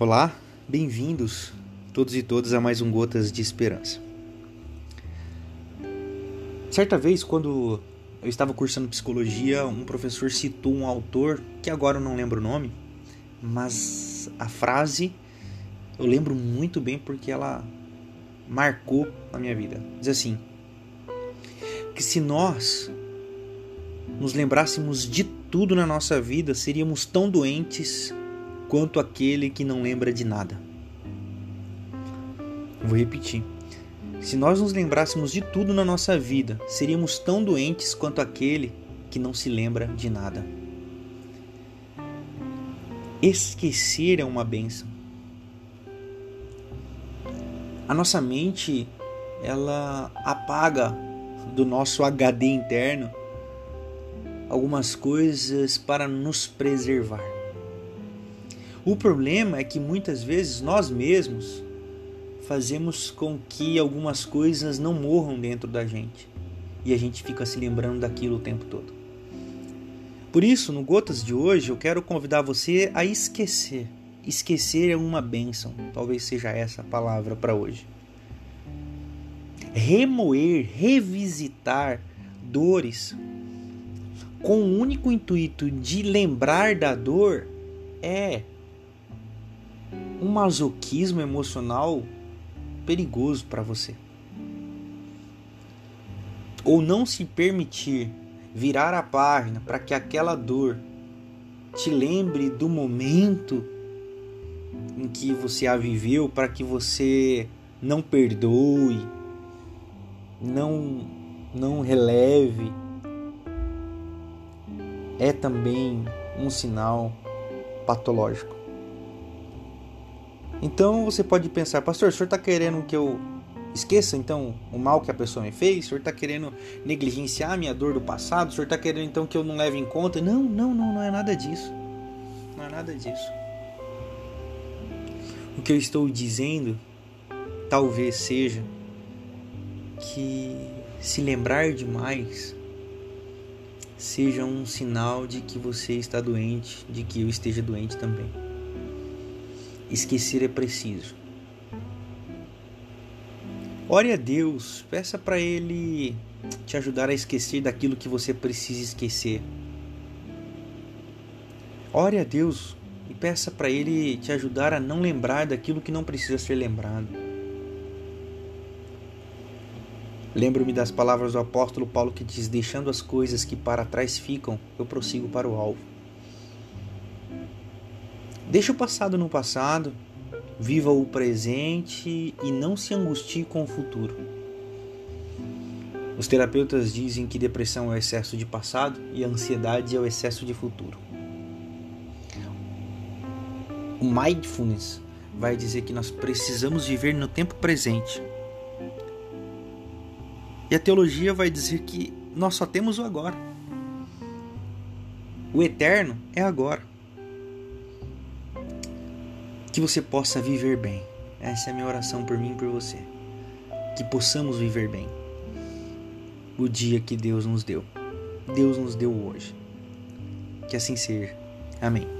Olá, bem-vindos todos e todas a mais um Gotas de Esperança. Certa vez, quando eu estava cursando psicologia, um professor citou um autor que agora eu não lembro o nome, mas a frase eu lembro muito bem porque ela marcou a minha vida. Diz assim: que se nós nos lembrássemos de tudo na nossa vida, seríamos tão doentes quanto aquele que não lembra de nada. Vou repetir. Se nós nos lembrássemos de tudo na nossa vida, seríamos tão doentes quanto aquele que não se lembra de nada. Esquecer é uma benção. A nossa mente, ela apaga do nosso HD interno algumas coisas para nos preservar. O problema é que muitas vezes nós mesmos fazemos com que algumas coisas não morram dentro da gente e a gente fica se lembrando daquilo o tempo todo. Por isso, no Gotas de hoje, eu quero convidar você a esquecer. Esquecer é uma bênção, talvez seja essa a palavra para hoje. Remoer, revisitar dores com o único intuito de lembrar da dor é um masoquismo emocional perigoso para você. Ou não se permitir virar a página para que aquela dor te lembre do momento em que você a viveu, para que você não perdoe, não não releve, é também um sinal patológico. Então você pode pensar, pastor, o senhor está querendo que eu esqueça então o mal que a pessoa me fez? O senhor está querendo negligenciar a minha dor do passado? O senhor está querendo então que eu não leve em conta? Não, não, não, não é nada disso. Não é nada disso. O que eu estou dizendo talvez seja que se lembrar demais seja um sinal de que você está doente, de que eu esteja doente também. Esquecer é preciso. Ore a Deus, peça para Ele te ajudar a esquecer daquilo que você precisa esquecer. Ore a Deus e peça para Ele te ajudar a não lembrar daquilo que não precisa ser lembrado. Lembro-me das palavras do apóstolo Paulo que diz: Deixando as coisas que para trás ficam, eu prossigo para o alvo. Deixe o passado no passado, viva o presente e não se angustie com o futuro. Os terapeutas dizem que depressão é o excesso de passado e ansiedade é o excesso de futuro. O mindfulness vai dizer que nós precisamos viver no tempo presente. E a teologia vai dizer que nós só temos o agora. O eterno é agora que você possa viver bem. Essa é a minha oração por mim e por você. Que possamos viver bem o dia que Deus nos deu. Deus nos deu hoje. Que assim seja. Amém.